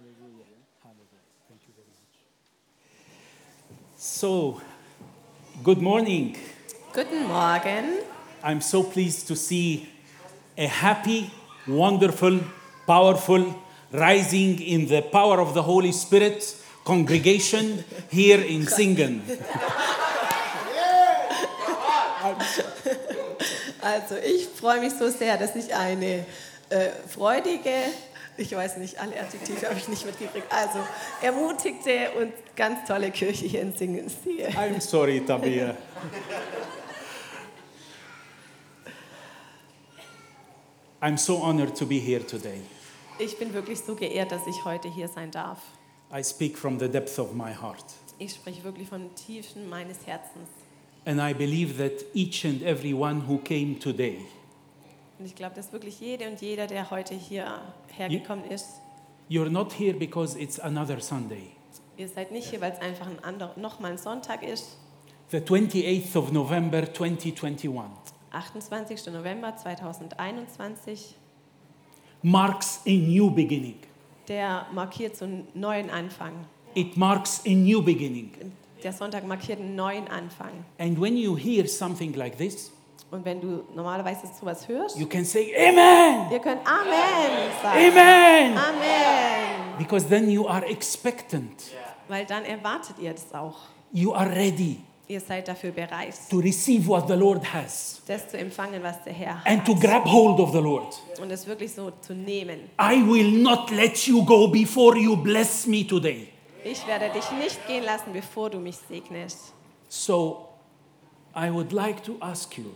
Hallelujah. Hallelujah. Thank you very much. So, good morning. Guten Morgen. I'm so pleased to see a happy, wonderful, powerful, rising in the power of the Holy Spirit congregation here in Singen. Also ich freue mich so sehr, dass ich eine äh, freudige, ich weiß nicht, alle Adjektive habe ich nicht mitgekriegt, also ermutigte und ganz tolle Kirche hier in Singen sehe. I'm sorry, Tabia. I'm so honored to be here today. Ich bin wirklich so geehrt, dass ich heute hier sein darf. I speak from the depth of my heart. Ich spreche wirklich von Tiefen meines Herzens. And I believe that each and every one who came today, Und ich glaube, dass wirklich jede und jeder, der heute hier hergekommen ist, you're not here because it's another Sunday. ihr seid nicht hier, weil es einfach ein anderer, nochmal ein Sonntag ist. The 28th of November 2021 28. November 2021, marks a new beginning. der markiert so einen neuen Anfang. It marks a new beginning. Der Sonntag markiert einen neuen Anfang. And when you hear something like this, Und wenn du normalerweise sowas hörst, you can say, Amen! ihr könnt Amen sagen. Amen! Amen. Because then you are expectant. Weil dann erwartet ihr das auch. You are ready Ihr seid dafür bereit, to receive what the Lord has das zu empfangen, was der Herr and hat. to grab hold of the Lord. Und es wirklich so zu nehmen. I will not let you go before you bless me today. Ich werde dich nicht gehen lassen, bevor du mich segnest. So I would like to ask you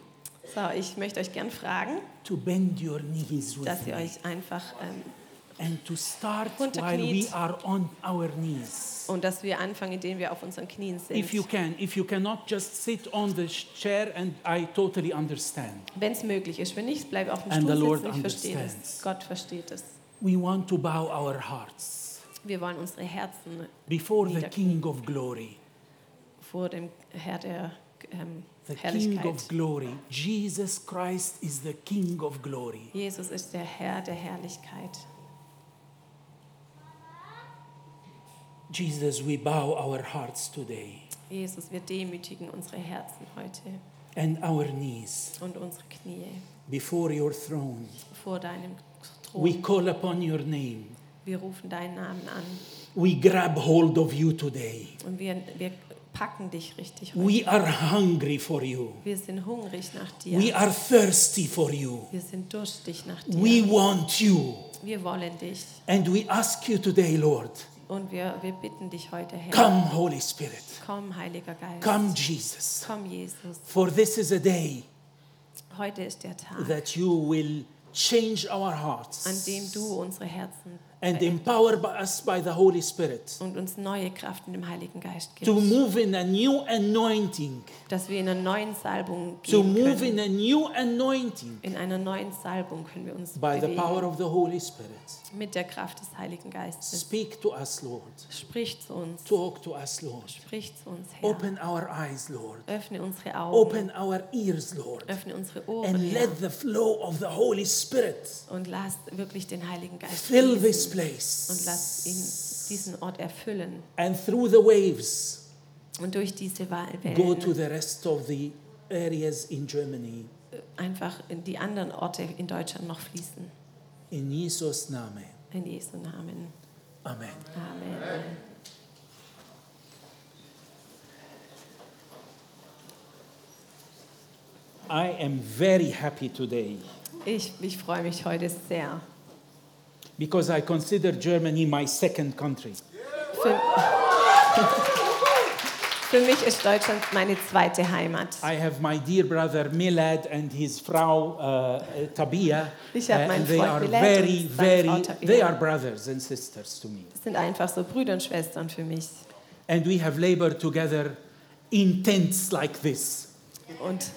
So, ich möchte euch gern fragen, dass ihr euch einfach ähm, and to start while we are on our knees. und dass wir anfangen, indem wir auf unseren Knien sind. If you can, if you cannot just sit on the chair and I totally understand. Wenn es möglich ist. Wenn nicht, bleib auf dem And Stuhl sitzen. Ich verstehe das. Gott versteht es. We want to bow our hearts Wir wollen unsere Herzen before the. King of glory. vor dem Herr der ähm, The King of glory. Jesus Christ is the King of glory. Jesus ist der Herr der Herrlichkeit. Jesus, we bow our hearts today Jesus, wir demütigen unsere Herzen heute and our knees und unsere Knie before your throne. vor deinem We Thron. call upon your name. Wir rufen deinen Namen an We grab hold of you today. und wir, wir packen dich richtig We heute. are hungry for you. Wir sind hungrig nach dir. We are thirsty for you. Wir sind durstig nach We dir. want you. Wir wollen dich. And we ask you today, Lord, Und wir, wir bitten dich heute, Herr. come, Holy Spirit. Komm, Heiliger Geist. Come, Jesus. Komm, Jesus. For this is a day Heute ist der Tag, that you will change our an hearts dem du unsere Herzen and empower us by the Holy Spirit und uns neue Kraft in dem Heiligen Geist to gibst. move in a new anointing, Dass wir in einer neuen Salbung to gehen move können. in a new anointing In einer neuen Salbung können wir uns by the bewegen. power of the Holy Spirit. Mit der Kraft des Heiligen Geistes. Speak to us, Lord. Sprich zu uns. Talk to us, Lord. Sprich zu uns, Herr. Open our eyes, Lord. Öffne unsere Augen. Open our ears, Lord. Öffne unsere Ohren, And Herr. let the flow of the Holy Spirit Und lass wirklich den Heiligen Geist fill this. Place. Und lass ihn diesen Ort erfüllen. And through the waves, Und durch diese Wa- go to Wellen the rest of the areas in Germany. einfach in die anderen Orte in Deutschland noch fließen. In Jesus' name. In Jesu Namen. Amen. Amen. I am very happy today Ich, ich freue mich heute sehr. Because I consider Germany my second country. Für, für mich ist Deutschland meine zweite Heimat. I have my dear brother Milad and his Frau uh, Tabia, Ich hab uh, meinen Freund are Milad very, und seine Frau very, Tabia. they are brothers and sisters to me. Das sind einfach so Brüder und Schwestern für mich. And we have labored together in tents like this. Und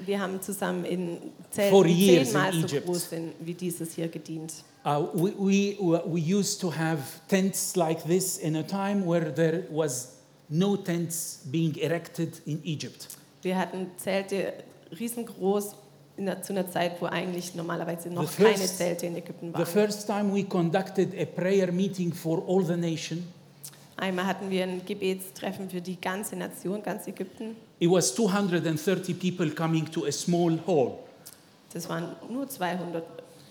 wir haben zusammen in Zelten, zehnmal so groß sind wie dieses hier gedient. Uh, we, we, we used to have tents like this in a time where there was no tents being erected in Egypt. Wir hatten Zelte riesengroß der, zu einer Zeit, wo eigentlich normalerweise noch The keine first- Zelte in Ägypten The waren. first time we conducted a prayer meeting for all the nation, Einmal hatten wir ein Gebetstreffen für die ganze Nation, ganz Ägypten. it was 230 people coming to a small hall. Das waren nur 200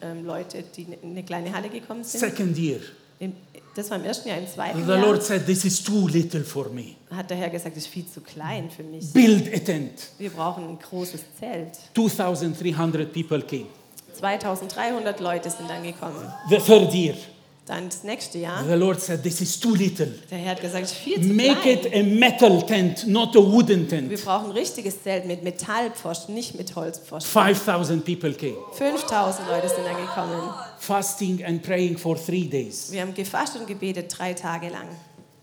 ähm, Leute, die in eine kleine Halle gekommen sind. Second year, Im, das war im ersten Jahr. Im zweiten the Jahr Lord said, This is too little for me. hat der Herr gesagt, das ist viel zu klein für mich. Build a tent. Wir brauchen ein großes Zelt. 2,300 people came. 2300 Leute sind dann gekommen. The third year, Dann das nächste Jahr, the Lord said, This is too little. der Herr hat gesagt, das ist viel zu Make klein. it a metal tent, not a wooden Wir tent. brauchen ein richtiges Zelt mit Metallpfosten, nicht mit Holzpfosten. 5,000 people came. 5000 Leute sind dann gekommen. Fasting and praying for three days. Wir haben gefastet und gebetet drei Tage lang.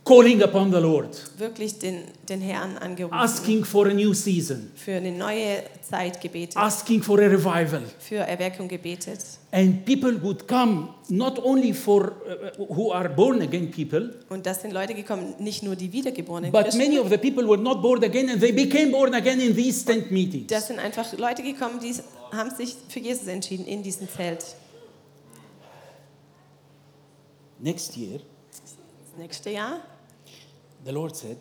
Calling upon the Lord. Wirklich den, den Herrn angerufen. Asking for a new season. Für eine neue Zeit gebetet. Asking for a revival. Für Erweckung gebetet. And people would come not only for uh, who are born again people, Und das sind Leute gekommen, nicht nur die wiedergeborenen but Christen. many of the people were not born again and they became born again in these tent meetings. Das sind einfach Leute gekommen, die haben sich für Jesus entschieden in diesem Zelt. Next year, Das nächste Jahr the Lord said,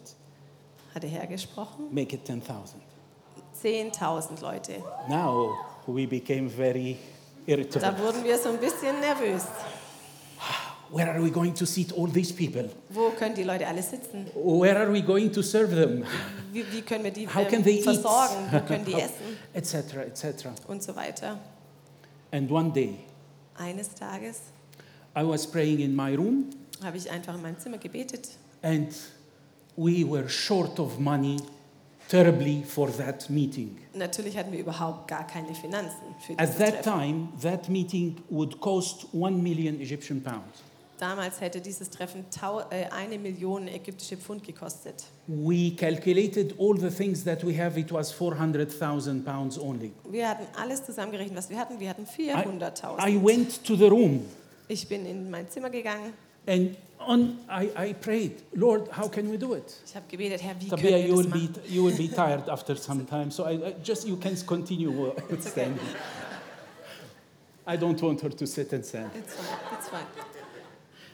hat der Herr gesprochen. make it 10,000. 10.000 Leute. Now we became very irritable. Da wurden wir so ein bisschen nervös. Where are we going to seat all these people? Wo können die Leute alle sitzen? Where are we going to serve them? Wie, wie können wir die How can they ähm, eat? versorgen? Wo können die essen? Etc., etc. Und so weiter. And one day, Eines Tages I was praying in my room habe ich einfach in meinem Zimmer gebetet and we were short of money terribly for that meeting. Natürlich hatten wir überhaupt gar keine Finanzen für At dieses that Treffen. time, that meeting would cost 1 million Egyptian pounds. Damals hätte dieses Treffen tau äh, eine Million ägyptische Pfund gekostet. We calculated all the things that we have, it was 400,000 pounds only. Wir hatten alles zusammengerechnet, was wir hatten. Wir hatten I 400.000. went to the room Ich bin in mein Zimmer gegangen. And on, I, I prayed, Lord, how can we do it? Ich habe gebetet, Herr, wie Tabea, können you will, das be, you will be tired after some time, so I, I just you can continue standing. I don't want her to sit and stand. It's fine, it's fine.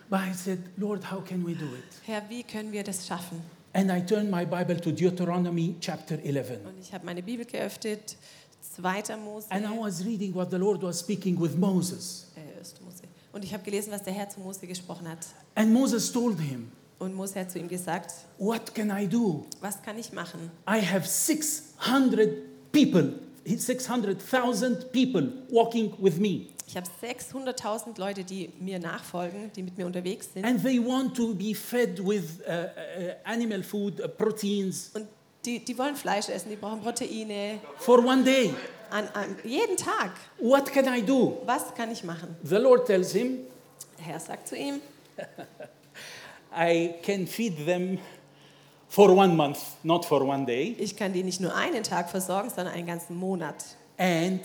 But I said, Lord, how can we do it? Herr, wie können wir das schaffen? And I turned my Bible to Deuteronomy chapter 11. Und ich habe meine Bibel geöffnet, 2. Mose, And I was reading what the Lord was speaking with Moses. 1. Mose. Und ich habe gelesen, was der Herr zu Mose gesprochen hat. And Moses told him, Und Mose hat zu ihm gesagt, What can I do? was kann ich machen? I have 600 people, 600,000 people walking with me. Ich habe 600.000 Leute, die mir nachfolgen, die mit mir unterwegs sind. And they want to be fed with uh, uh, animal food, uh, proteins, Und die, die wollen Fleisch essen, die brauchen Proteine. for one day. An, an, jeden Tag. What can I do? Was kann ich machen? The Lord tells him, Der Herr sagt zu ihm, I can feed them for one month, not for one day. ich kann die nicht nur einen Tag versorgen, sondern einen ganzen Monat. And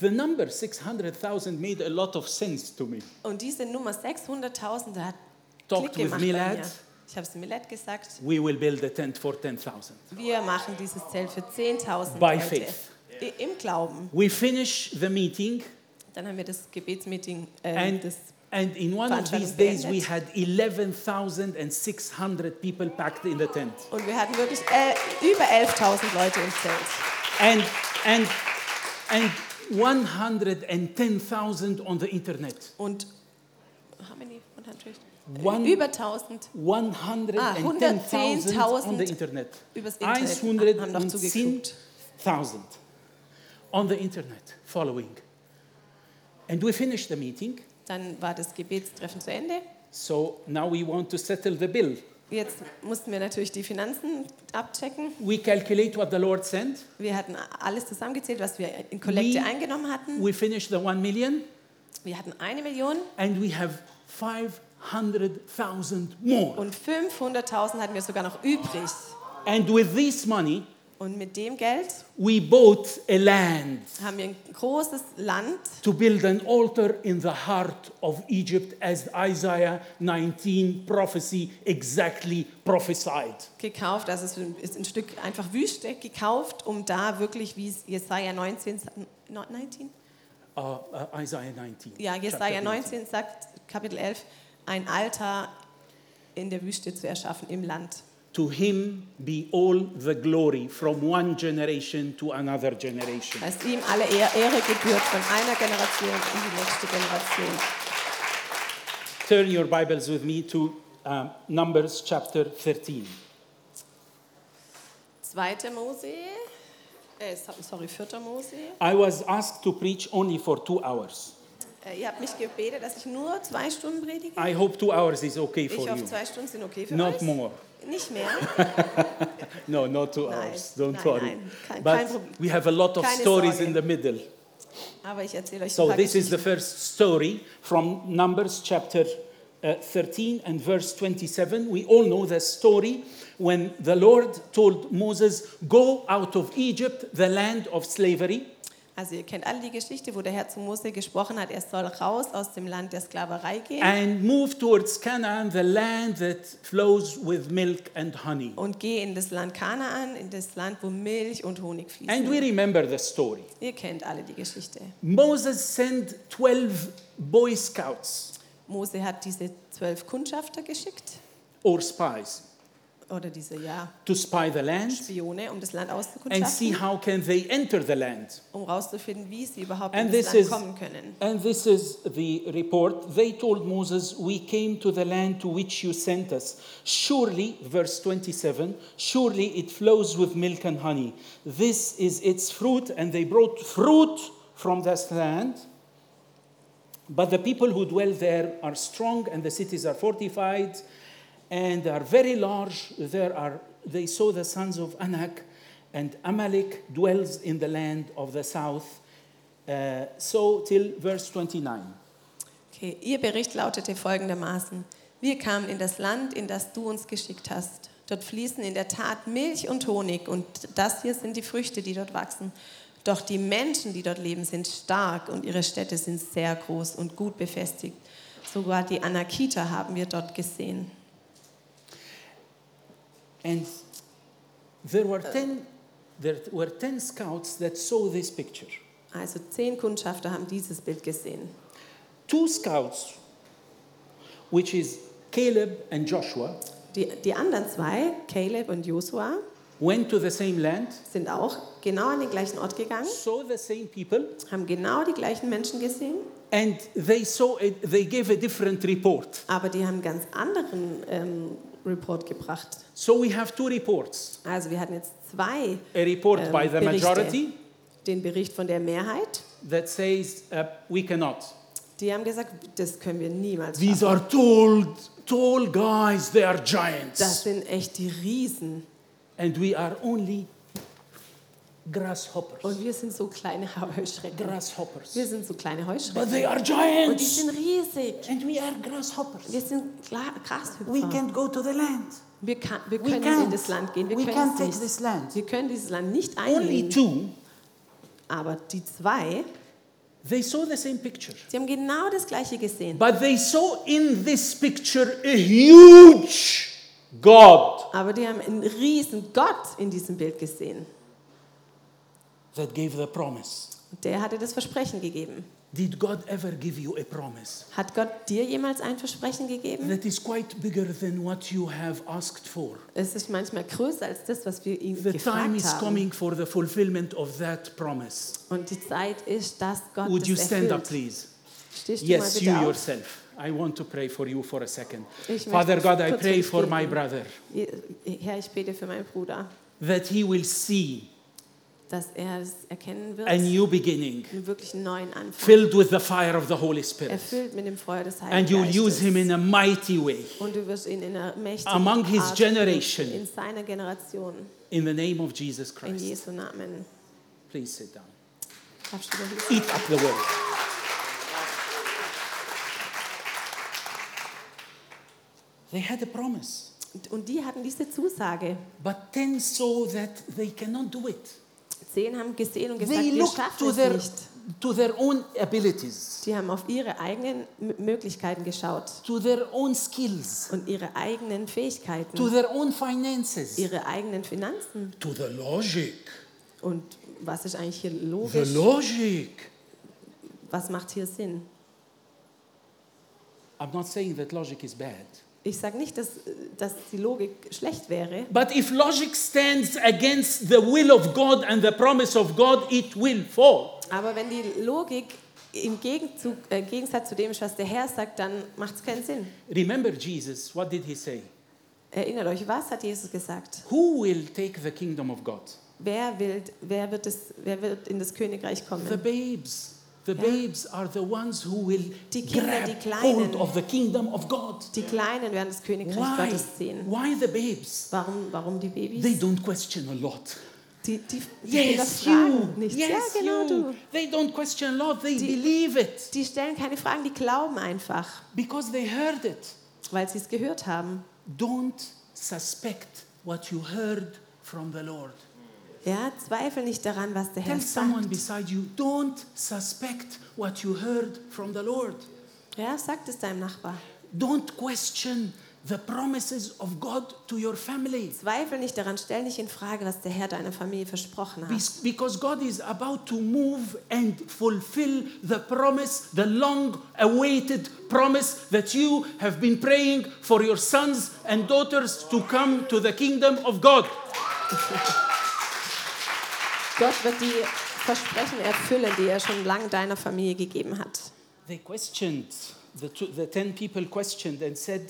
the number 600,000 made a lot of sense to me. Und diese Nummer 600.000 hat Talked Klick with gemacht bei Milad. mir. Ich habe es Milad gesagt. We will build a tent for 10,000. Wir machen dieses Zelt für 10.000 By Leute. faith. Im Glauben. We finish the meeting, Dann haben wir das Gebetsmeeting, äh, and, das and in one of these days, we had 11,600 people packed in the tent. Und wir hatten wirklich äh, über 11.000 Leute im Zelt. And, and, and 110,000 on the internet. Und how many? 100? One- über 1000 110,000 on the 110.000 Internet. übers Internet haben noch 110,000 zugeguckt. on the Internet following. And we finished the meeting. Dann war das Gebetstreffen zu Ende. So now we want to settle the bill. Jetzt mussten wir natürlich die Finanzen abchecken. We calculate what the Lord sent. Wir hatten alles zusammengezählt, was wir in Kollekte We- eingenommen hatten. We finished the 1 million Wir hatten eine Million and we have 500,000 more. und 500.000 hatten wir sogar noch übrig. And with this money, Und mit dem Geld we bought a land haben wir ein großes Land to build an altar in the heart of Egypt as Isaiah 19 prophecy exactly prophesied. gekauft. Also es ist ein Stück einfach Wüste gekauft, um da wirklich, wie es Jesaja 19, sa- no- 19? Uh, uh, Isaiah 19. Ja, Jesaja 19 sagt, Kapitel 11, ein Altar in der Wüste zu erschaffen im Land. To him be all the glory from one generation to another generation. Dass ihm alle Ehr- Ehre gebührt von einer Generation in die nächste Generation. Turn your Bibles with me to um, Numbers chapter 13. 2. Mose, äh, sorry, 4. Mose. I was asked to preach only for two hours. Äh, ihr habt mich gebetet, dass ich nur zwei Stunden predige. I hope two hours is okay Ich for hoffe, you. zwei Stunden sind okay für Not euch. more. Nicht mehr. No, not two Nein, hours. Don't nein, worry. nein, kein- but kein Problem. we have a lot of Keine stories Sorge. in the middle. Aber ich erzähle euch So this is the first story from Numbers chapter uh, 13 and verse 27. We all know the story when the Lord told Moses, "Go out of Egypt, the land of slavery." Also ihr kennt alle die Geschichte, wo der Herr zu Mose gesprochen hat, er soll raus aus dem Land der Sklaverei gehen and move towards Canaan, the land that flows with milk and honey. und geh in das Land Kanaan, in das Land, wo Milch und Honig And we fließen. remember the story. Ihr kennt alle die Geschichte. Moses sent 12 Boy Scouts Mose hat diese zwölf Kundschafter geschickt or spies oder diese ja, to spy the land Spione, um das Land and see how can they enter the land. um herauszufinden, wie sie überhaupt And in das this Land is kommen können. and this is the report. They told Moses, "We came to the land to which you sent us. Surely, verse 27, surely it flows with milk and honey. This is its fruit." And they brought fruit from this land. But the people who dwell there are strong, and the cities are fortified, and are very large. There are they saw the sons of Anak, and Amalek dwells in the land of the south. Uh, so till verse 29. Okay, ihr Bericht lautete folgendermaßen. Wir kamen in das Land, in das du uns geschickt hast. Dort fließen in der Tat Milch und Honig und das hier sind die Früchte, die dort wachsen. Doch die Menschen, die dort leben, sind stark und ihre Städte sind sehr groß und gut befestigt. Sogar die Anakiter haben wir dort gesehen. And there were ten, there were ten scouts that saw this picture. Also zehn Kundschafter haben dieses Bild gesehen. Two scouts, which is Caleb and Joshua, Die, die anderen zwei, Caleb und Joshua, went to the same land, sind auch genau an den gleichen Ort gegangen, saw the same people, haben genau die gleichen Menschen gesehen, and they saw it, they gave a different report. aber die haben ganz anderen ähm, Report gebracht. So we have two reports. Also wir hatten jetzt zwei A report ähm, by the Berichte. majority Den Bericht von der Mehrheit, that says uh, we cannot. die haben gesagt, das können wir niemals These schaffen. are tall, tall guys, they are Das giants. sind echt die Riesen. And we are only grasshoppers. Und wir sind so kleine Heuschrecken. Grasshoppers. Wir sind so kleine But Heuschrecken. they are Und die giants. sind riesig. And we are grasshoppers. Wir sind Gla- We Grashüpfer. can't go to the land. Wir, kann, wir We können in das Land gehen. Wir We können can't nicht. this land. Wir können dieses Land nicht Only einnehmen. two, Aber die zwei, they saw the same picture. sie haben genau das Gleiche gesehen. But they saw in this picture a huge God Aber die haben einen riesen Gott in diesem Bild gesehen. That gave the promise. Der hatte das Versprechen gegeben. Did God ever give you a promise Hat Gott dir jemals ein Versprechen gegeben? that is quite bigger than what you have asked for? Es ist manchmal größer als das, was wir ihm The time gefragt is haben. coming for the fulfillment of that promise. Und die Zeit ist, dass Gott Would you das stand up, erfüllt. please? Stehst du Yes, you auf? yourself. I want to pray for you for a second. Ich Father God, I pray for my brother Herr, ich bete für meinen Bruder, that he will see dass er es erkennen wird, a new beginning einen wirklich neuen Anfang, filled with the fire of the Holy Spirit. erfüllt mit dem Feuer des And Heiligen you'll use him in a mighty way. Und du wirst ihn in einer mächtigen Among his Art generation. in seiner Generation, In the name of Jesus in Christ. Jesu Namen. Please sit down. Eat up the word. They had a promise. Und- die hatten diese Zusage. but 10 saw that they cannot do it. Zehn haben gesehen und gesagt, They wir looked schaffen to es their, nicht. to their own abilities, Die haben auf ihre eigenen M- Möglichkeiten geschaut to their own skills, und ihre eigenen to Fähigkeiten, their own finances, ihre eigenen Finanzen. to the logic. Und was ist eigentlich hier The logisch? logic. Was macht hier Sinn? I'm not saying that logic is bad. Ich sage nicht, dass, dass die Logik schlecht wäre, But if logic stands against the will of God and the promise of God, it will fall. aber wenn die Logik im Gegenzug, äh, Gegensatz zu dem ist, was der Herr sagt, dann macht es keinen Sinn. Remember Jesus, what did he say? Erinnert euch, was hat Jesus gesagt? Who will take the kingdom of God? Wer, will, wer, wird, es, wer wird in das Königreich kommen? The babes. The babes are the ones who will Die Kinder, grab die Kleinen. hold of the kingdom of God. Die Kleinen werden das Königreich Why? Gottes sehen. Why the babes? Warum, warum die They don't question a lot. Die, die, die Yes, you. nichts. Yes, ja, genau you. du. They don't question a lot. They Die- believe it Die stellen keine Fragen, die glauben einfach, because they heard it. weil sie es gehört haben. Don't suspect what you heard from the Lord. Ja, zweifel nicht daran, was der Herr Tell someone sagt. beside you, don't suspect what you heard from the Lord. Ja, sagt es deinem Nachbar. Don't question the promises of God to your family. Zweifel nicht daran, stell nicht in Frage, was der Herr deiner Familie versprochen hat. Be- Because God is about to move and fulfill the promise, the long awaited promise that you have been praying for your sons and daughters to come to the kingdom of God. Gott wird die Versprechen erfüllen, die er schon lange deiner Familie gegeben hat. They questioned, the, two, the ten people questioned and said,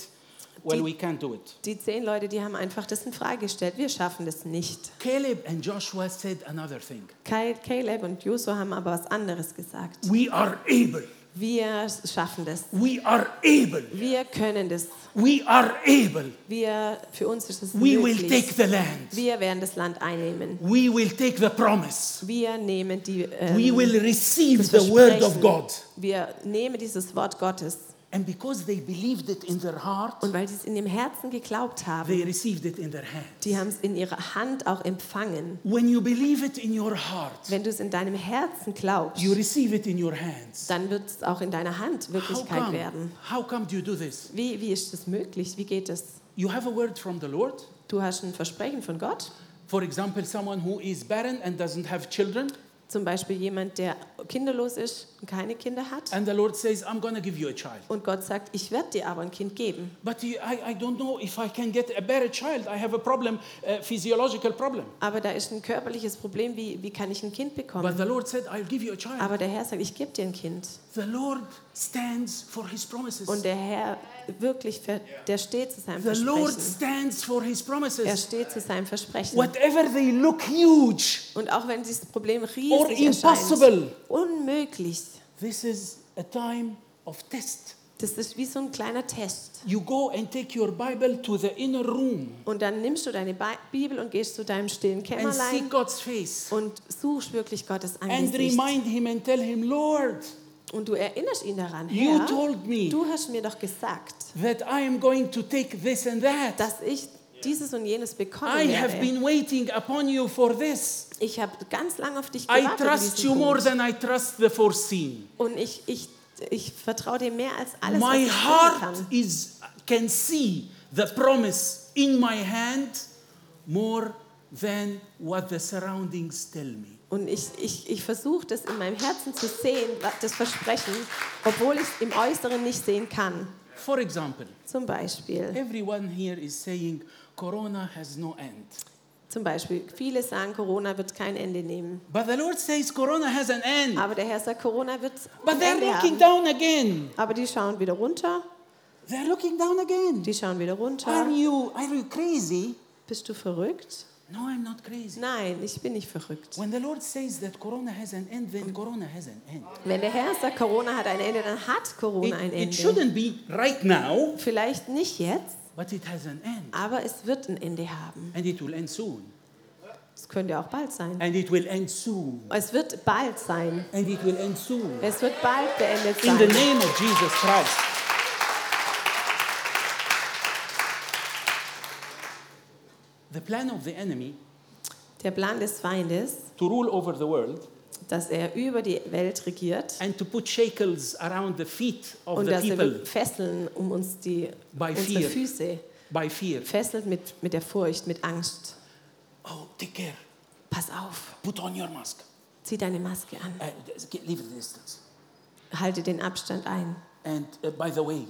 Well, Die- we can't do it. Die zehn Leute, die haben einfach das in Frage gestellt. Wir schaffen das nicht. Caleb and Joshua said another thing. Caleb und Josua haben aber was anderes gesagt. We are able. Wir schaffen das. We are able. Wir können das. We are able. Wir, für uns ist es We will möglich. take the land. Wir werden das Land einnehmen. We will take the promise. Wir nehmen die, ähm, We will receive the word of. God. Wir nehmen dieses Wort Gottes. And because they believed it in their heart, Und weil sie es in ihrem Herzen geglaubt haben, they received it in their hand. die haben es in ihrer Hand auch empfangen. When you believe it in your heart, Wenn du es in deinem Herzen glaubst, you receive it in your hands. dann wird es auch in deiner Hand How Wirklichkeit come? werden. How come do you do this? Wie, wie ist das möglich? Wie geht es? You have a word from the Lord. Du hast ein Versprechen von Gott. For example, someone who is barren and doesn't have children, Zum Beispiel jemand, der kinderlos ist und keine Kinder hat. and the Lord says, I'm to give you a child. Und Gott sagt, ich werde dir aber ein Kind geben. But you- I, I don't know if I can get a better child. I have a problem, a physiological problem. Aber da ist ein körperliches Problem, wie, wie kann ich ein Kind But bekommen? the Lord said, I'll give you a child. Aber der Herr sagt, ich gebe dir ein Kind. The Lord stands for his promises. Und der Herr wirklich, ver- der steht zu seinem The Lord Versprechen. stands for his Er promises. steht zu seinem Versprechen. Whatever they look huge, Und auch wenn dieses Problem Or riesig impossible. erscheint, unmöglich, this is a time of test. das ist wie so ein kleiner Test. You go and take your Bible to the inner room Und dann nimmst du deine Bi- Bibel und gehst zu deinem stillen and Kämmerlein seek God's face und suchst wirklich Gottes and Angesicht. remind Him and tell Him, Lord, Und du erinnerst ihn daran, You Herr, told me. du hast mir doch gesagt, that I am going to take this and that. dass ich dieses und jenes bekommen I have werde. been waiting upon you for this. Ich habe ganz lange auf dich I gewartet. trust you more than I trust the foreseen. Und ich, ich, ich vertraue dir mehr als alles, was My ich sehen heart kann. is can see the promise in my hand more than what the surroundings tell me. Und ich, ich, ich versuche das in meinem Herzen zu sehen, das Versprechen, obwohl ich es im Äußeren nicht sehen kann. For example, Zum Beispiel, everyone here is saying Corona has no end. Zum Beispiel, viele sagen, Corona wird kein Ende nehmen. But the Lord says Corona has an end. Aber der Herr sagt, Corona wird But ein they're Ende looking haben. down again. Aber die schauen wieder runter, They're looking down again. die schauen wieder Are runter. you are you crazy? Bist du verrückt? No, I'm not crazy. Nein, ich bin nicht verrückt. When the Lord says that Corona has an end, then Corona has an end. Wenn der Herr sagt, Corona hat ein Ende, dann hat It, Corona ein it Ende. shouldn't be right now, Vielleicht nicht jetzt, but it has an end. aber es wird ein Ende haben. And it will end soon. Es könnte auch bald sein. And it will end soon. Es wird bald sein. And it will end soon. Es wird bald beendet In the sein. name of Jesus Christ. The plan of the enemy Der Plan des Feindes, to rule over the world dass er über die Welt regiert and to put shackles around the feet of und the dass er people wird fesseln um uns die By unsere fear. Füße by fear. fesselt mit, mit der Furcht, mit Angst. Oh, take care. Pass auf, Put on your mask. zieh deine Maske an, Uh, leave the distance. halte den Abstand ein. And uh, by the way,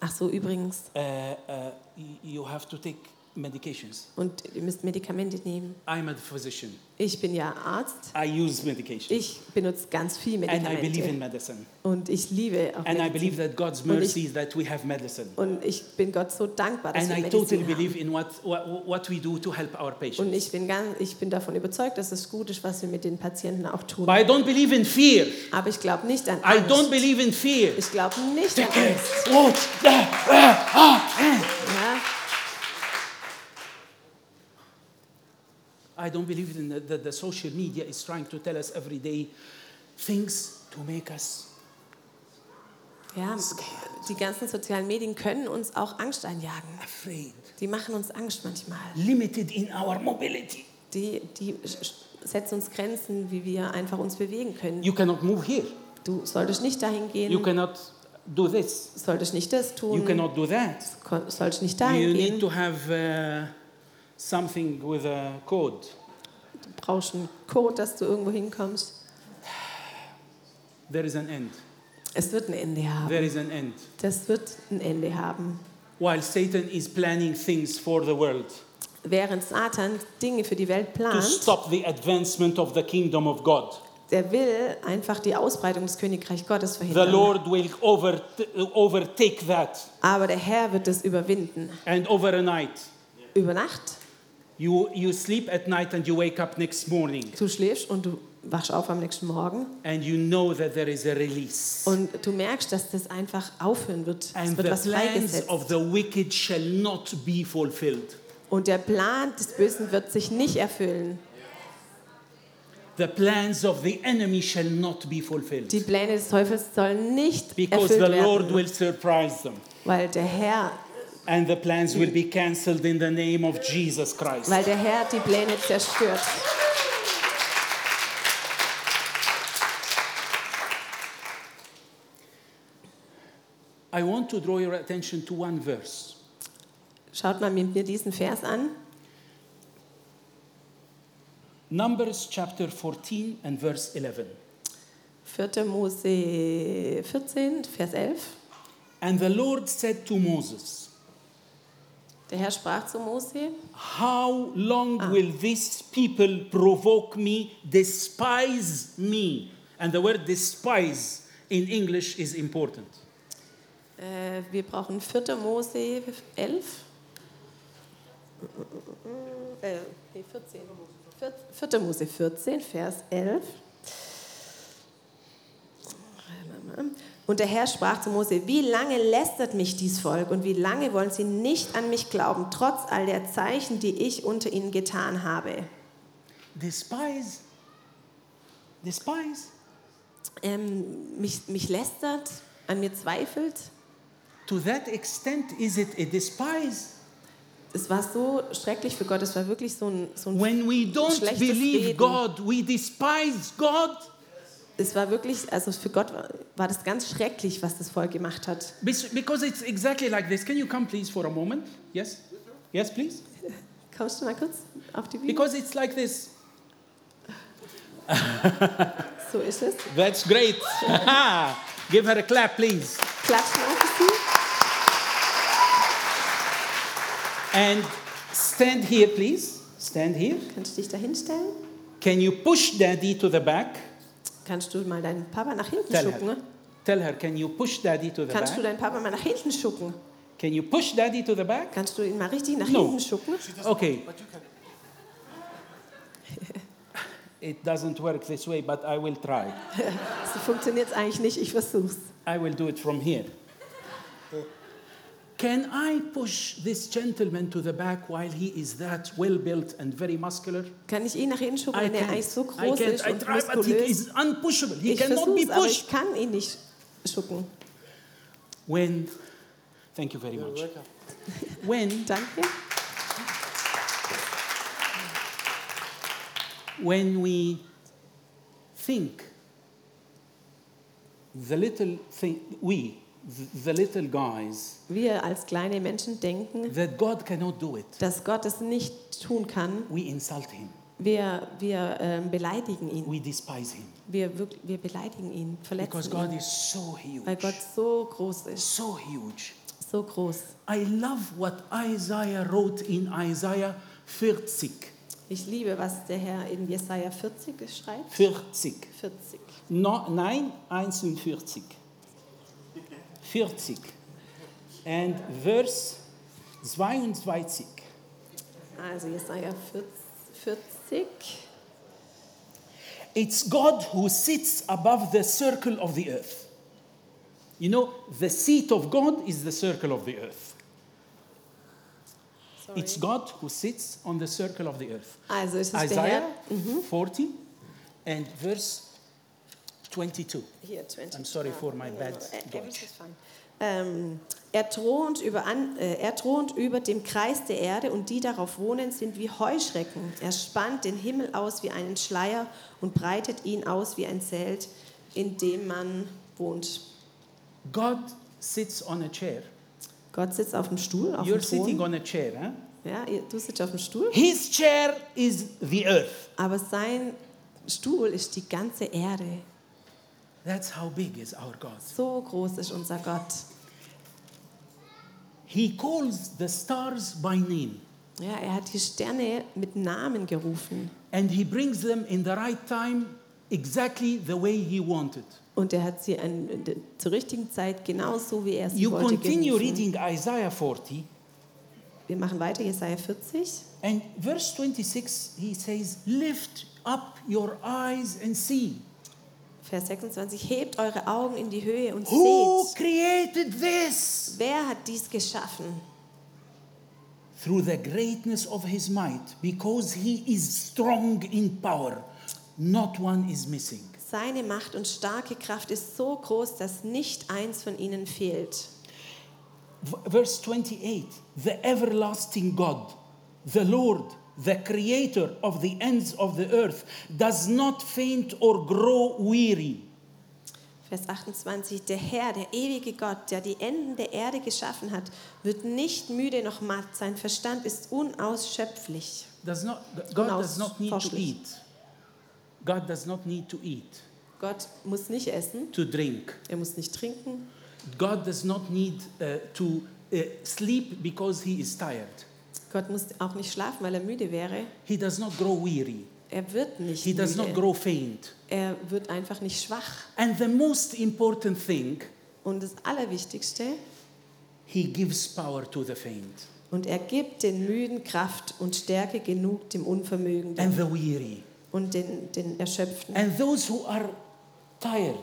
Ach so, übrigens, uh, uh, you have to take medications. und ihr müsst Medikamente nehmen. I'm a physician. Ich bin ja Arzt, I use medication. ich benutze ganz viel and I believe in Medikamente medicine. und ich liebe auch And I Medizin. believe that God's Und ich- mercy is that we have medicine. Und ich bin Gott so dankbar, dass And wir I Medizin totally haben. believe in what, what, we do to help our Und patients. ich bin, ganz, ich bin davon überzeugt, dass es gut ist, was wir mit den Patienten auch tun. But I don't believe in fear. Aber ich glaube nicht an I Angst. don't believe in fear. ich glaube nicht an. Angst. That. Ah, ah, ah. Ja? I don't believe in the, the, the social media is trying to tell us every day things to make us Ja, die ganzen sozialen Medien können uns auch Angst einjagen. afraid, Die machen uns Angst manchmal. limited in our mobility. Die, die setzen uns Grenzen, wie wir einfach uns bewegen können. You cannot move here. Du solltest nicht dahin gehen, You cannot do this. solltest nicht das You tun, cannot do that. solltest nicht You dahin need gehen. to have uh, something with a code. Du brauchst einen Code, dass du irgendwo hinkommst. There is an end. Es wird ein Ende haben. There is an end. Das wird ein Ende haben. While Satan is planning things for the world Während Satan Dinge für die Welt to plant, stop the advancement of the kingdom of God. der will einfach die Ausbreitung des Königreich Gottes The verhindern. Lord will over, overtake that. Aber der Herr wird es überwinden. And over a night, Über Nacht, you, you sleep at night and you wake up next morning du schläfst und du wachst auf am nächsten Morgen and you know that there is a release. und du merkst, dass das einfach aufhören wird. Es And wird the was plans of the wicked shall not be fulfilled. Und der Plan des Bösen wird sich nicht erfüllen. The plans of the enemy shall not be fulfilled. Die Pläne des Teufels sollen nicht Because the erfüllt Lord werden, will surprise them. weil der Herr, And the plans will be cancelled in the name of Jesus Christ. weil der Herr die Pläne zerstört. I want to draw your attention to one verse. Schaut mal mit mir diesen Vers an. Numbers chapter 14 and verse 11. 4. Mose 14, Vers 11. And the Lord said to Moses, Der Herr sprach zu Mose, How long will these people provoke me, despise me? And the word despise in English is important. äh, wir brauchen 4. Mose 11. Äh, nee, 14. 4. Mose 14, Vers 11. Und der Herr sprach zu Mose, wie lange lästert mich dies Volk und wie lange wollen sie nicht an mich glauben, trotz all der Zeichen, die ich unter ihnen getan habe. Despise? Despise? Ähm, mich, mich lästert, an mir zweifelt. To that extent, is it a despise? Es war so schrecklich für Gott, es war wirklich so ein, so ein When we don't believe Reden. God, we despise God. Es war wirklich, also für Gott war, war das ganz schrecklich, was das Volk gemacht hat. Because it's exactly like this. Can you come, please, for a moment? Yes? Yes, please? Kommst du mal kurz auf die Bühne? Because it's like this. So ist es. That's great. Give her a clap, please. Klatsch mal für sie. And stand here, please. Stand here. Kannst du dich da hinstellen? Can you push daddy to the back? Kannst du mal deinen Papa nach hinten Tell schucken? her. Tell her, can you push daddy to the Kannst du back? deinen Papa mal nach hinten schucken? Can you push daddy to the back? Kannst du ihn mal richtig nach No. hinten schucken? Okay. It doesn't work this way, but I will try. So funktioniert es eigentlich nicht, ich versuch's. I will do it from here. Can I push this gentleman to the back while he is that well built and very muscular? Kann ich ihn nach hinten schucken, I wenn er can't. eigentlich so I groß can't. ist I und try, but he muskulös? is unpushable. He Ich cannot be versuch's, aber pushed. ich kann ihn nicht schucken. When, thank you very much. When Danke. when we think the little thing, we, the, little guys, Wir als kleine Menschen denken, that God cannot do it, dass Gott es nicht tun kann. we insult him, Wir, wir ähm, beleidigen ihn. we despise him. Wir, wir beleidigen ihn, Because verletzen God ihn. is so huge. Weil Gott so groß ist, So huge. so groß. I love what Isaiah wrote in Isaiah 40. Ich liebe, was der Herr in Jesaja 40 schreibt. 40. 40. No, nein, 41. 40. And verse 22. Also Jesaja 40. It's God who sits above the circle of the earth. You know, the seat of God is the circle of the earth. Sorry. It's God who sits on the circle of the earth. Also es ist der Isaiah Herr. Mhm. 40 and verse 22. Hier, 20. I'm sorry for my bad fine. Ähm, er, thront über an, äh, er thront über dem Kreis der Erde und die darauf wohnen, sind wie Heuschrecken. Er spannt den Himmel aus wie einen Schleier und breitet ihn aus wie ein Zelt, in dem man wohnt. God sits on a chair. Gott sitzt auf dem Stuhl, auf You're dem sitting Thron. on a chair, huh? Ja, du sitzt auf dem Stuhl, His chair is the earth. aber sein Stuhl ist die ganze Erde. That's how big is our God. So groß ist unser Gott. He calls the stars by name Ja, er hat die Sterne mit Namen gerufen and he brings them in the right time exactly the way he wanted. und er hat sie an, zur richtigen Zeit genau so, wie er sie You wollte continue gerufen. reading Isaiah 40 Wir machen weiter, Jesaja 40. and verse 26 he says, Lift up your eyes and see. Vers 26. Hebt eure Augen in die Höhe und Who seht, created this? wer hat dies geschaffen? Through the greatness of his might, because he is strong in power, not one is missing. Seine Macht und starke Kraft ist so groß, dass nicht eins von ihnen fehlt. Verse 28 The everlasting God, the Lord, the creator of the ends of the earth, does not faint or grow weary. Vers 28. Der Herr, der ewige Gott, der die Enden der Erde geschaffen hat, wird nicht müde noch matt. Sein Verstand ist unausschöpflich. Does not, God does not need to eat. God does not need to eat, Gott muss nicht essen, to drink. er muss nicht trinken, God does not need uh, to uh, sleep because he is tired. Gott muss auch nicht schlafen, weil er müde wäre. He does not grow weary. Er wird nicht He does not müde. grow faint. Er wird einfach nicht schwach. And the most important thing, Und das Allerwichtigste, he gives power to the faint und er gibt den Müden Kraft und Stärke genug dem Unvermögenden and the weary. und den, den Erschöpften And those who are tired,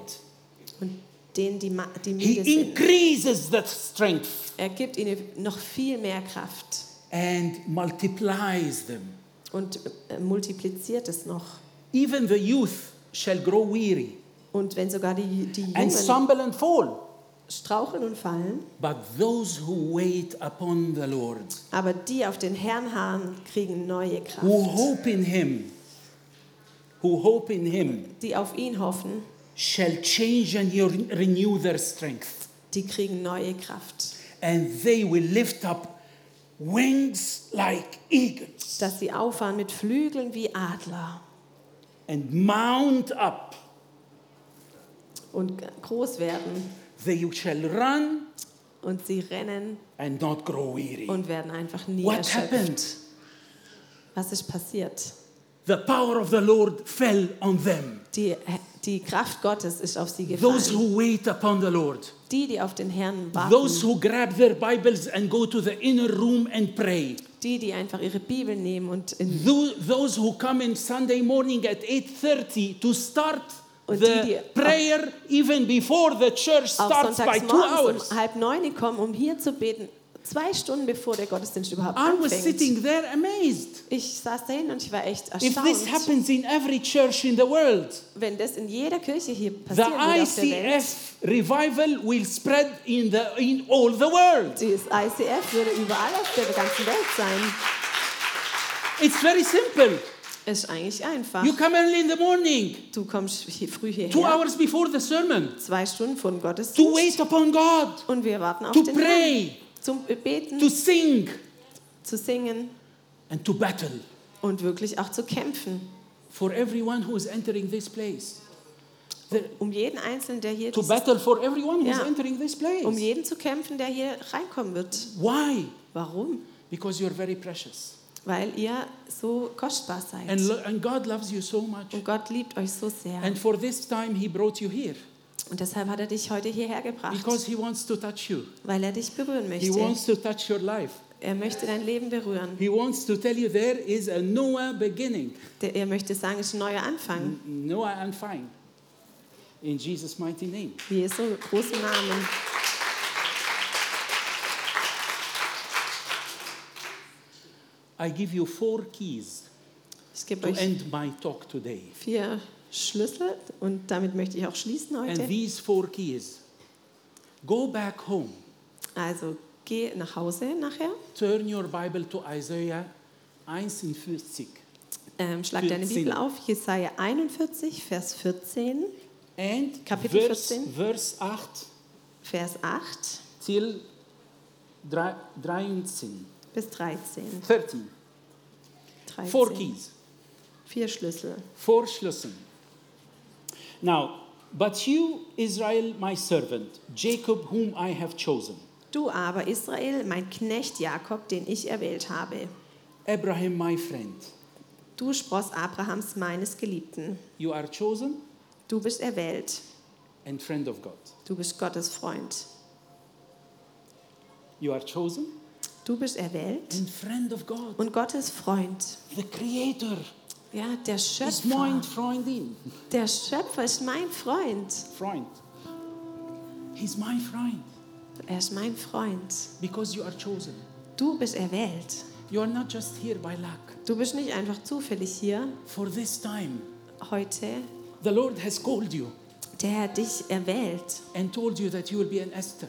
und denen, die, die he müde sind. increases that strength Er gibt ihnen noch viel mehr Kraft and multiplies them. und äh, multipliziert es noch. Even the youth shall grow weary Und wenn sogar die, die and Jungen stumble and fall. straucheln und fallen, But those who wait upon the Lord, aber die auf den Herrn harren, kriegen neue who Kraft. hope in him, who hope in him, Die auf ihn hoffen, shall change and re- renew their strength. die kriegen neue Kraft. And they will lift up wings like eagles Dass sie auffahren mit Flügeln wie Adler and mount up. und groß werden. They shall run Und sie rennen and not grow weary. und werden einfach nie What erschöpft. happened? Was ist passiert? The power of the Lord fell on them. Die, die Kraft Gottes ist auf sie Those gefallen. who wait upon the Lord. Die, die auf den Herrn Those warten. who grab their Bibles and go to the inner room and pray. Die, die einfach ihre Bibel nehmen und in, Tho- Those who come in Sunday morning at 8:30 to start Und the die, die prayer even before the church starts by two hours. um halb neun kommen, um hier zu beten. Zwei Stunden bevor der Gottesdienst überhaupt I was anfängt. sitting there amazed. Ich saß dahin und ich war echt If this erstaunt. happens in every church in the world, Wenn das in jeder Kirche hier the passieren würde auf der Welt, ICF revival will spread in the in all the world. das ICF würde überall auf der ganzen Welt sein. It's very simple. Ist eigentlich einfach. You come early in the morning, Du kommst hier früh two hierher, hours before the sermon, zwei Stunden vor dem to Gottesdienst wait upon God, und wir warten auf to den pray, Herrn, zum Beten, to sing, zu singen and to battle und wirklich auch zu kämpfen. for everyone who is entering this place. Um jeden Einzelnen, der hier to battle for everyone who is Ja. entering this place. um jeden zu kämpfen, der hier reinkommen wird. Why? Warum? Because you're very precious. Weil ihr so kostbar seid. And, and God loves you so much. Und Gott liebt euch so sehr. And for this time, He brought you here Und deshalb hat er dich heute hierher gebracht, because He wants to touch you. weil er dich berühren He möchte. wants to touch your life. Er möchte dein Leben berühren. He wants to tell you there is a Noah beginning. Der- Er möchte sagen, es ist ein neuer Anfang. Noah and fine. In Jesus' mighty name. Jesu großen Namen. I give you four keys Ich gebe to end my talk today. vier Schlüssel und damit möchte ich auch schließen And heute. these four keys go back home, Also geh nach Hause nachher, turn your Bible to Isaiah 41. ähm, schlag deine 14. Bibel auf, Jesaja 41, Vers 14, And Kapitel verse, 14. verse 8 Vers 8 till drei- 13. bis 13. 13. 13. Four keys, Vier Schlüssel. four Schlüssel. Now, but you, Israel, my servant, Jacob, whom I have chosen, Du aber, Israel, mein Knecht Jakob, den ich erwählt habe. Abraham, my friend, Du Spross Abrahams, meines Geliebten. you are chosen Du bist erwählt. and friend of God. Du bist Gottes Freund. You are chosen Du bist erwählt and friend of God. und Gottes Freund. The Creator Ja, der Schöpfer. mein Freundin. Der Schöpfer ist mein Freund. Freund. He's my friend Er ist mein Freund. because you are chosen. Du bist erwählt. You are not just here by luck. Du bist nicht einfach zufällig hier For this time, heute. the Lord has called you Der hat dich erwählt. and told you that you will be an Esther.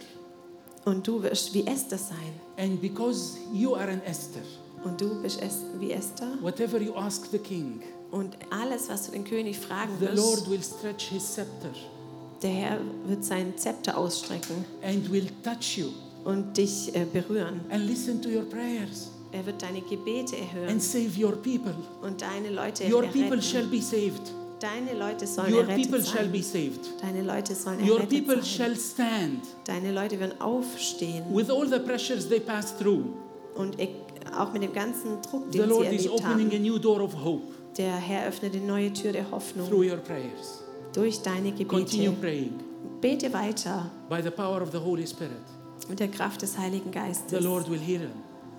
Und du wirst wie Esther sein. And because you are an Esther, Und du bist es wie Esther. whatever you ask the king, Und alles, was du den König fragen the Lord wirst, will stretch his scepter der Herr wird sein Zepter ausstrecken and will touch you und dich äh, berühren. and listen to your prayers Er wird deine Gebete erhören and save your people. und deine Leute Your people shall erretten. be saved. Deine Leute sollen Your errettet people shall sein. be saved. Deine Leute sollen Your errettet people sein. shall stand Deine Leute werden aufstehen with all the pressures they pass through. und e- auch mit dem ganzen Druck, The den sie erlebt haben. Der Herr öffnet eine neue Tür der Hoffnung durch deine Gebete. Bete weiter by the power of the Holy Spirit. mit der Kraft des Heiligen The Geistes.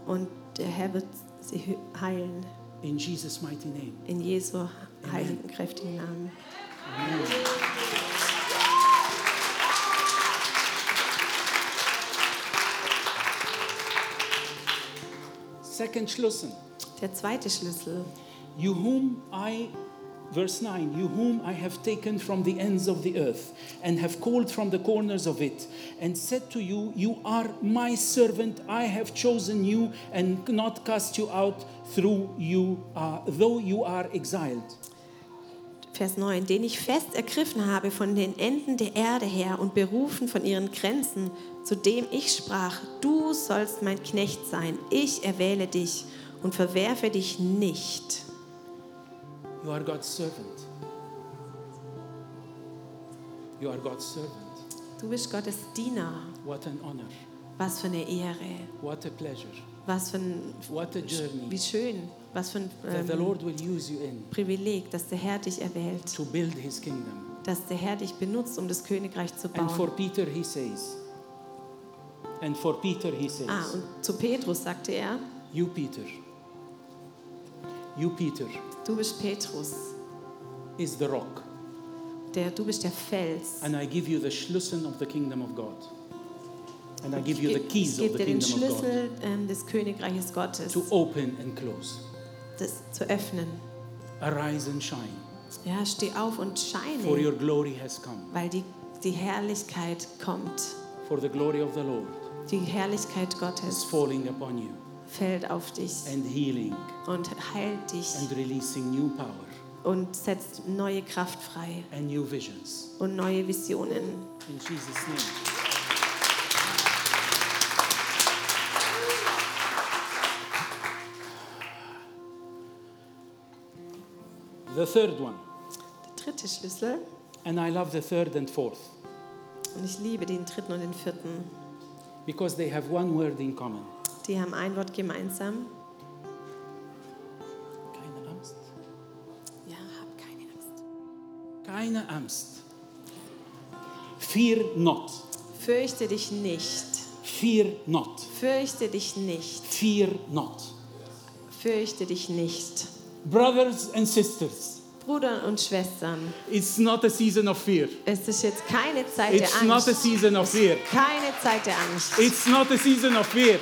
Und der Herr wird sie heilen. in Jesus' mighty name. In Jesu heiligen, kräftigen Namen. Second Schlüssel. Der zweite Schlüssel. You whom I, verse 9, you whom I have taken from the ends of the earth and have called from the corners of it and said to you, You are my servant, I have chosen you and not cast you out through you, uh, though you are exiled. Vers 9, den ich fest ergriffen habe von den Enden der Erde her und berufen von ihren Grenzen, zu dem ich sprach, du sollst mein Knecht sein, ich erwähle dich und verwerfe dich nicht. You are God's servant. You are God's servant. Du bist Gottes Diener. What an honor. Was für eine Ehre. What a pleasure. Was für ein, What a journey wie schön. Was für ein ähm, Privileg, dass der Herr dich erwählt. Dass der Herr dich benutzt, um das Königreich zu And for bauen. Peter, he says, and for Peter, he says, Ah, und zu Petrus sagte er, You, Peter, you, Peter, du bist Petrus, is the rock, der, du bist der Fels. and I give you the Schlüssel of the kingdom of God. And I give Ich you the keys ich of gebe the dir den kingdom of God Schlüssel ähm, des Königreiches Gottes, to open and close. Das zu öffnen. Arise and shine, Ja, steh auf und for scheine, your glory has come. weil die, die Herrlichkeit kommt. For the glory of the Lord Die Herrlichkeit is Gottes falling upon you. fällt auf dich and healing und heilt dich and releasing new power und setzt neue Kraft frei and new visions. und neue Visionen. In Jesus' name. The third one, Der dritte Schlüssel, and I love the third and fourth und ich liebe den dritten und den vierten, because they have one word in common. die haben ein Wort gemeinsam. Keine Angst. Ja, hab keine Angst. Keine Angst. Fear not. Fürchte dich nicht. Fear not. Fürchte dich nicht. Fear not. Fürchte dich nicht. Brothers and sisters, Brüder und Schwestern, it's not a season of fear. es ist jetzt keine Zeit It's der not a Angst. season of fear. Keine Zeit der Angst. It's not a season of fear.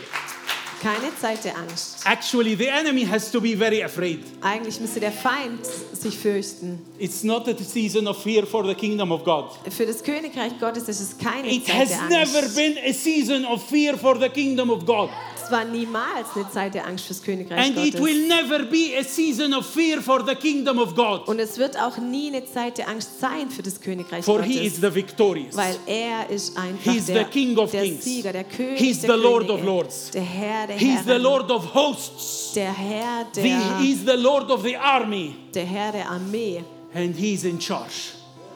Keine Zeit der Angst. Actually, the enemy has to be very afraid. Eigentlich müsste der Feind sich fürchten. It's not a season of fear for the kingdom of God. Für das Königreich Gottes ist es keine It Zeit has der never Angst. been a season of fear for the kingdom of God. Es war niemals eine Zeit der Angst fürs Königreich And it Gottes. will never be a season of fear for the kingdom of God. Und es wird auch nie eine Zeit der Angst sein für das Königreich For he is Gottes. the victorious. Weil er ist einfach He's der, the King of der kings. Sieger, der König He's der the Lord Könige, of lords. der Herr der He's the Herren, Lord of hosts. der Herr der, He's the Lord of the army. der Herr der Armee. And he's in charge.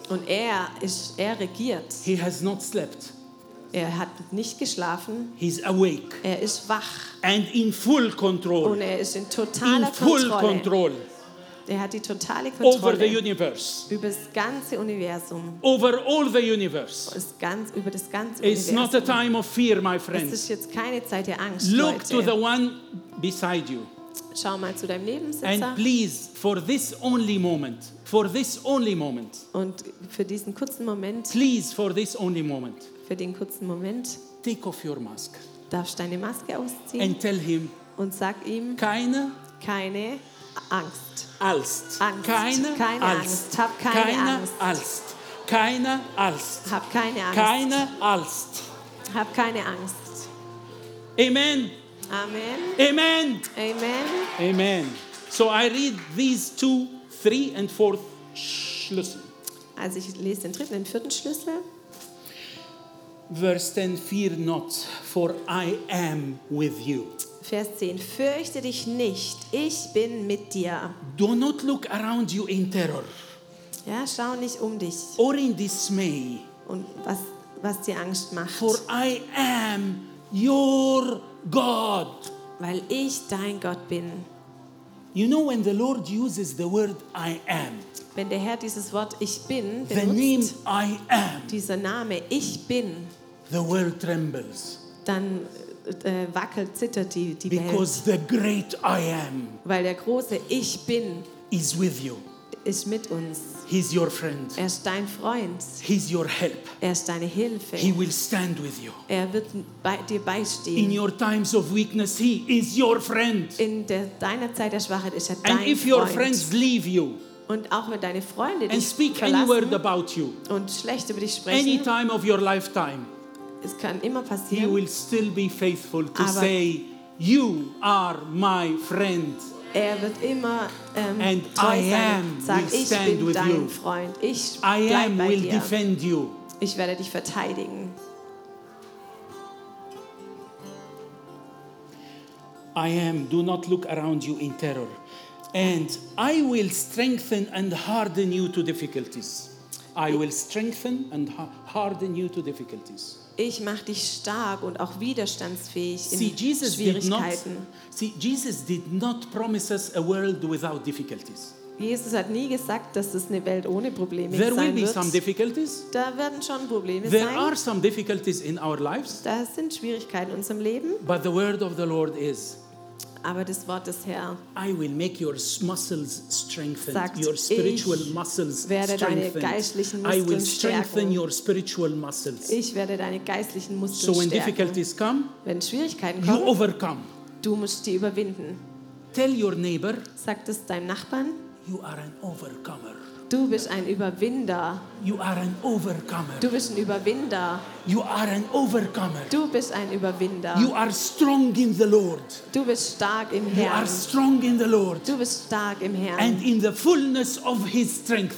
Und er, ist, er regiert. He has not slept. Er hat nicht geschlafen. He's awake Er ist wach. and in full control. Und er ist in In totaler full Kontrolle. control Er hat die totale over the Kontrolle universe. über das ganze Universum. Over all the universe. Ist ganz, über das ganze It's not a Universum. time of fear, my Es friends. ist jetzt keine Zeit der Angst, Look to the Leute. one beside you. Schau mal zu deinem And Nebensitzer please, for this only moment, for this only moment, und für diesen kurzen Moment, please, for this only moment, für den kurzen Moment, take off your mask darfst deine Maske ausziehen and tell him, und sag ihm keine keine Angst. Angst. Angst. Keine, Keine Angst. Angst. Hab keine Angst. Angst. Keine Angst. Hab keine Angst. Keine Angst. Hab keine Angst. Amen. Amen. Amen. Amen. Amen. So I read these two, three, and fourth Schlüssel. Also ich lese den dritten, den vierten Schlüssel. Verse 10 Fear not, for I am with you. Vers 10. Fürchte dich nicht, ich bin mit dir. Do not look around you in terror Ja, schau nicht um dich or in dismay, und was, was dir Angst macht. for I am your God. Weil ich dein Gott bin. You know, when the Lord uses the word I am, Wenn der Herr dieses Wort Ich bin the name benutzt, I am, dieser Name Ich bin, the world trembles dann äh, wackelt, zittert die, die Welt. because the great I am Weil der große Ich bin is with you. ist mit uns. He's your friend, Er ist dein Freund. He's your help. Er ist deine Hilfe. He will stand with you. Er wird bei dir In beistehen. your times of weakness, He is your friend. In der, deiner Zeit der Schwachheit ist er And dein if your Freund. friends leave you Und auch wenn deine Freunde and dich speak any word verlassen about you, und schlecht über dich any sprechen, time of your lifetime, es kann immer He will still be faithful to Aber- say, You are my friend. er wird immer ähm, And treu I am sagen, will ich stand bin with dein you. Freund, ich I am bei will dir, defend you. ich werde dich verteidigen. I am, do not look around you in terror. And I will strengthen and harden you to difficulties. I will strengthen and harden you to difficulties. Ich mache dich stark und auch widerstandsfähig in See, Jesus did not, Schwierigkeiten. see, Jesus did not promise us a world without difficulties. Jesus hat nie gesagt, dass es eine Welt ohne Probleme There will sein be wird. some difficulties. Da werden schon Probleme There sein. are some difficulties in our lives. Da sind Schwierigkeiten in unserem Leben. But the word of the Lord is, Aber das Wort des Herrn I will make your muscles strengthened, Sagt, your spiritual ich muscles werde deine strengthened. geistlichen I will Muskeln strengthen stärken. your spiritual muscles. Ich werde deine geistlichen So Muskeln when stärken. difficulties come, Wenn Schwierigkeiten you kommen, overcome. du musst die überwinden. Tell your neighbor, Sag das deinem Nachbarn, you are an overcomer. Du bist ein Überwinder. You are an overcomer. Du bist ein Überwinder. You are an overcomer. Du bist ein Überwinder. You are strong in the Lord. Du bist stark im You are Herrn. strong in the Lord. Du bist stark im Herrn. And in the fullness of his strength.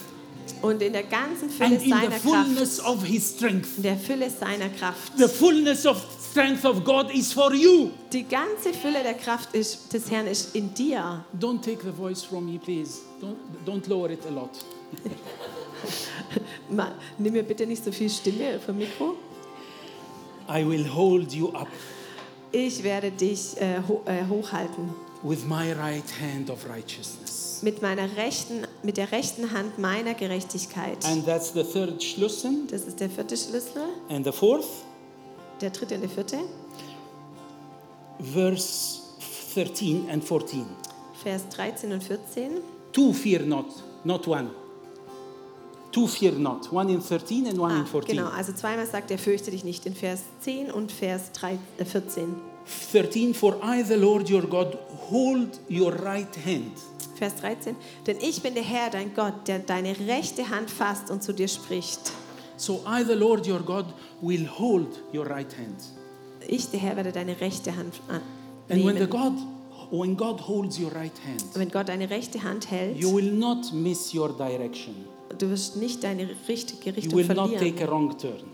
Und in der ganzen Fülle And in the seiner fullness Kraft. of his strength. In der Fülle seiner Kraft. The fullness of strength of God is for you. Die ganze Fülle der Kraft ist, des Herrn ist in dir. Don't take the voice from me, please. Don't, don't lower it a lot. Ma, nimm mir bitte nicht so viel Stimme vom Mikro. I will hold you up Ich werde dich äh, ho äh, hochhalten. with my right hand of righteousness. Mit meiner rechten, mit der rechten Hand meiner Gerechtigkeit. And that's the third Schlüssel. Das ist der vierte Schlüssel. And the fourth, Der dritte und der vierte. verse 13 and 14. Vers 13 und 14. Two fear not, not one. Two fear not. One in 13 and one Ah, in 14. genau, also zweimal sagt er, fürchte dich nicht in Vers 10 und Vers 3, äh, 14. 13 For I, the Lord your God, hold your right hand. Vers 13. Denn ich bin der Herr, dein Gott, der deine rechte Hand fasst und zu dir spricht. So I, the Lord your God, will hold your right hand. Ich, der Herr, werde deine rechte Hand an- And when the nehmen. God, when God holds your right hand, Und wenn Gott deine rechte Hand hält, you will not miss your direction. Du wirst nicht deine richtige You Richtung verlieren.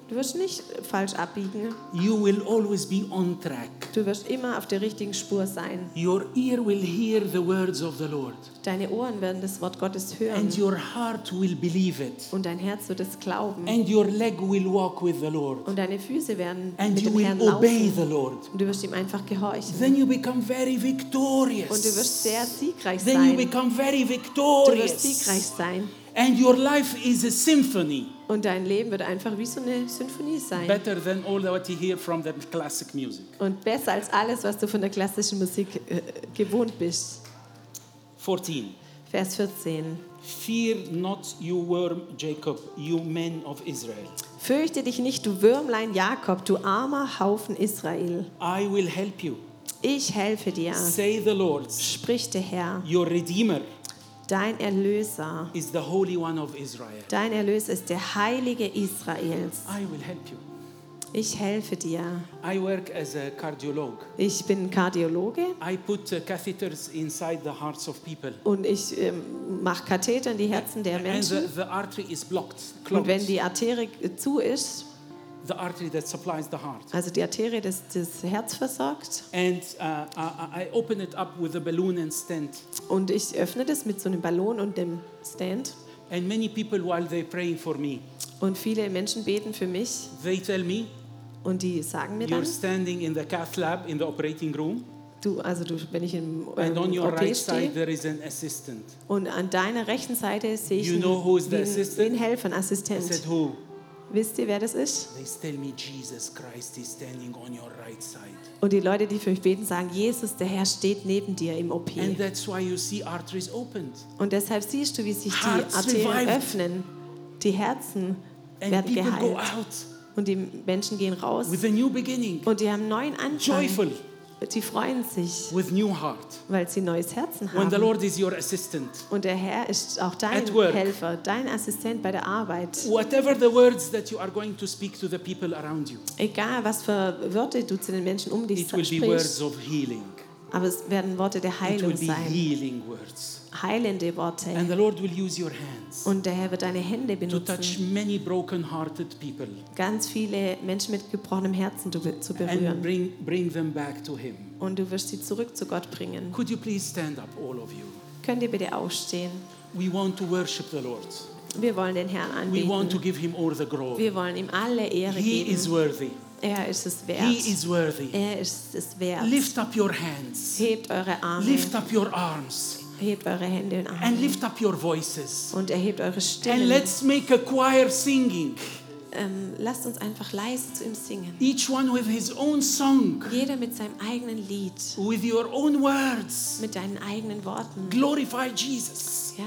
Du wirst nicht falsch abbiegen. You will always be on track. Du wirst immer auf der richtigen Spur sein. Your ear will hear the words of the Lord, Deine Ohren werden das Wort Gottes hören and your heart will believe it, und dein Herz wird es glauben. and your leg will walk with the Lord, Und deine Füße werden and mit you dem Herrn laufen. the Lord. Und du wirst ihm einfach gehorchen. Then you become very Und du wirst victorious. sehr siegreich Then you sein. become very Du wirst victorious. siegreich sein. And your life is a symphony, Und dein Leben wird einfach wie so eine Symphonie sein. better than all what you hear from the classic music. Und besser als alles, was du von der klassischen Musik äh, gewohnt bist. 14. Vers 14. Fear not, you worm Jacob, you men of Israel. Fürchte dich nicht, du Würmlein Jakob, du armer Haufen Israel. I will help you. Ich helfe dir, Say the Lord, spricht der Herr. your Redeemer Dein Erlöser, is the Holy One of Israel. dein Erlöser ist der Heilige Israels. I will help you. Ich helfe dir. I work as a cardiolog. Ich bin Kardiologe I put uh, catheters inside the hearts of people. und ich ähm, mache Katheter in die Herzen der And the, Menschen. the artery is blocked, Und wenn die Arterie zu ist, the artery that supplies the heart. also die Arterie das, das Herz versorgt, And uh, I, I open it up with a balloon and stent. und ich öffne das mit so einem Ballon und dem Stand. And many people, while they're praying for me, Und viele Menschen beten für mich they tell me, und die sagen mir You're dann, standing in the cath lab in the operating room, du, also du, wenn ich im and on ähm, your OP right side stehe there is an assistant. und an deiner rechten Seite sehe ich You know who is the wie einen, einen Helfer, einen I Assistent. said, Who? Wisst ihr, wer das ist? They tell me Jesus Christ is standing on your right side. Und die Leute, die für mich beten, sagen, Jesus, der Herr steht neben dir im OP. And that's why you see arteries opened. Und deshalb siehst du, wie sich die Arterien öffnen. Die Herzen werden geheilt. Und die Menschen gehen raus with a new beginning, und die haben einen neuen Anfang. joyful, Sie freuen sich, with new heart. weil sie ein neues Herzen When the haben. Lord is your assistant, Und der Herr ist auch dein. Helfer, dein Assistent bei der Arbeit. whatever the words that you are going to speak to the people around you, Egal, was für Wörter du zu den Menschen um dich it will be words sprichst, of healing. aber es werden Worte der It Heilung will be sein. healing words. Heilende Worte. And the Lord will use your hands Und der Herr wird deine Hände to touch benutzen, many broken-hearted people ganz viele Menschen mit gebrochenem Herzen zu be- zu and berühren. bring, bring them back to Him. Und du wirst sie zurück zu Gott bringen. Could you please stand up, all of you? Könnt ihr bitte aufstehen? We want to worship the Lord. Wir wollen den Herrn We want to anbeten. give Him all the glory. Wir wollen ihm alle Ehre He is geben. worthy. Er ist es He wert. is worthy. Er ist es wert. Lift up your hands. Hebt eure Arme, Lift up your arms. Hebt eure Hände und And lift up your voices. und erhebt eure And Stimmen. let's make a choir singing. Ähm, lasst uns einfach leise zu ihm singen. Each one with his own song, Jeder mit seinem eigenen Lied, with your own words. mit deinen eigenen Worten. Glorify Jesus. Ja,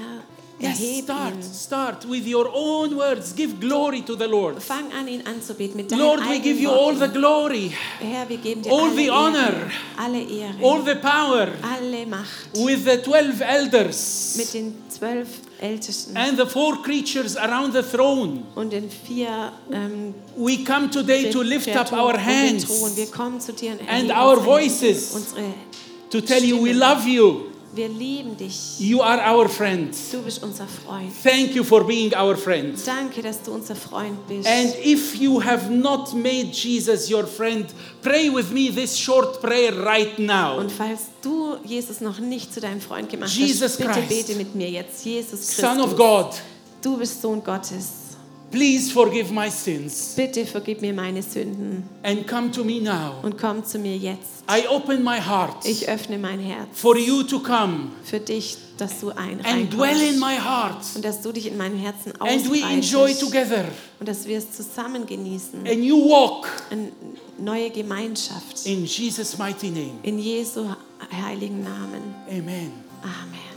Yes, start, ihn. start with your own words. Give glory to the Lord. Fang an, ihn anzubeten mit deinen Lord, we give you all the glory, Herr, wir geben dir all alle the Ehre, honor, alle Ehre, all the power alle Macht with the 12 elders mit den zwölf Ältesten and the four creatures around the throne. und den vier ähm, We come today to lift up our hands Wir kommen zu dir und and our voices unsere to tell you we love you. Wir lieben dich. You are our friend. Du bist unser Freund. Thank you for being our friend. Danke, dass du unser Freund bist. And if you have not made Jesus your friend, pray with me this short prayer right now. und falls du Jesus noch nicht zu deinem Freund gemacht Jesus hast, bitte Christ, bete mit mir jetzt. Jesus Christus, Son of God, du bist Sohn Gottes. Please forgive my sins Bitte vergib mir meine Sünden and come to me now. und komm zu mir jetzt. I open my heart Ich öffne mein Herz for you to come für dich, dass du ein and dwell in my heart und dass du dich in meinem Herzen and we enjoy ausbreitest together und dass wir es zusammen genießen. and you walk Eine neue Gemeinschaft. in Jesus' mighty name. In Jesu heiligen Namen. Amen. Amen.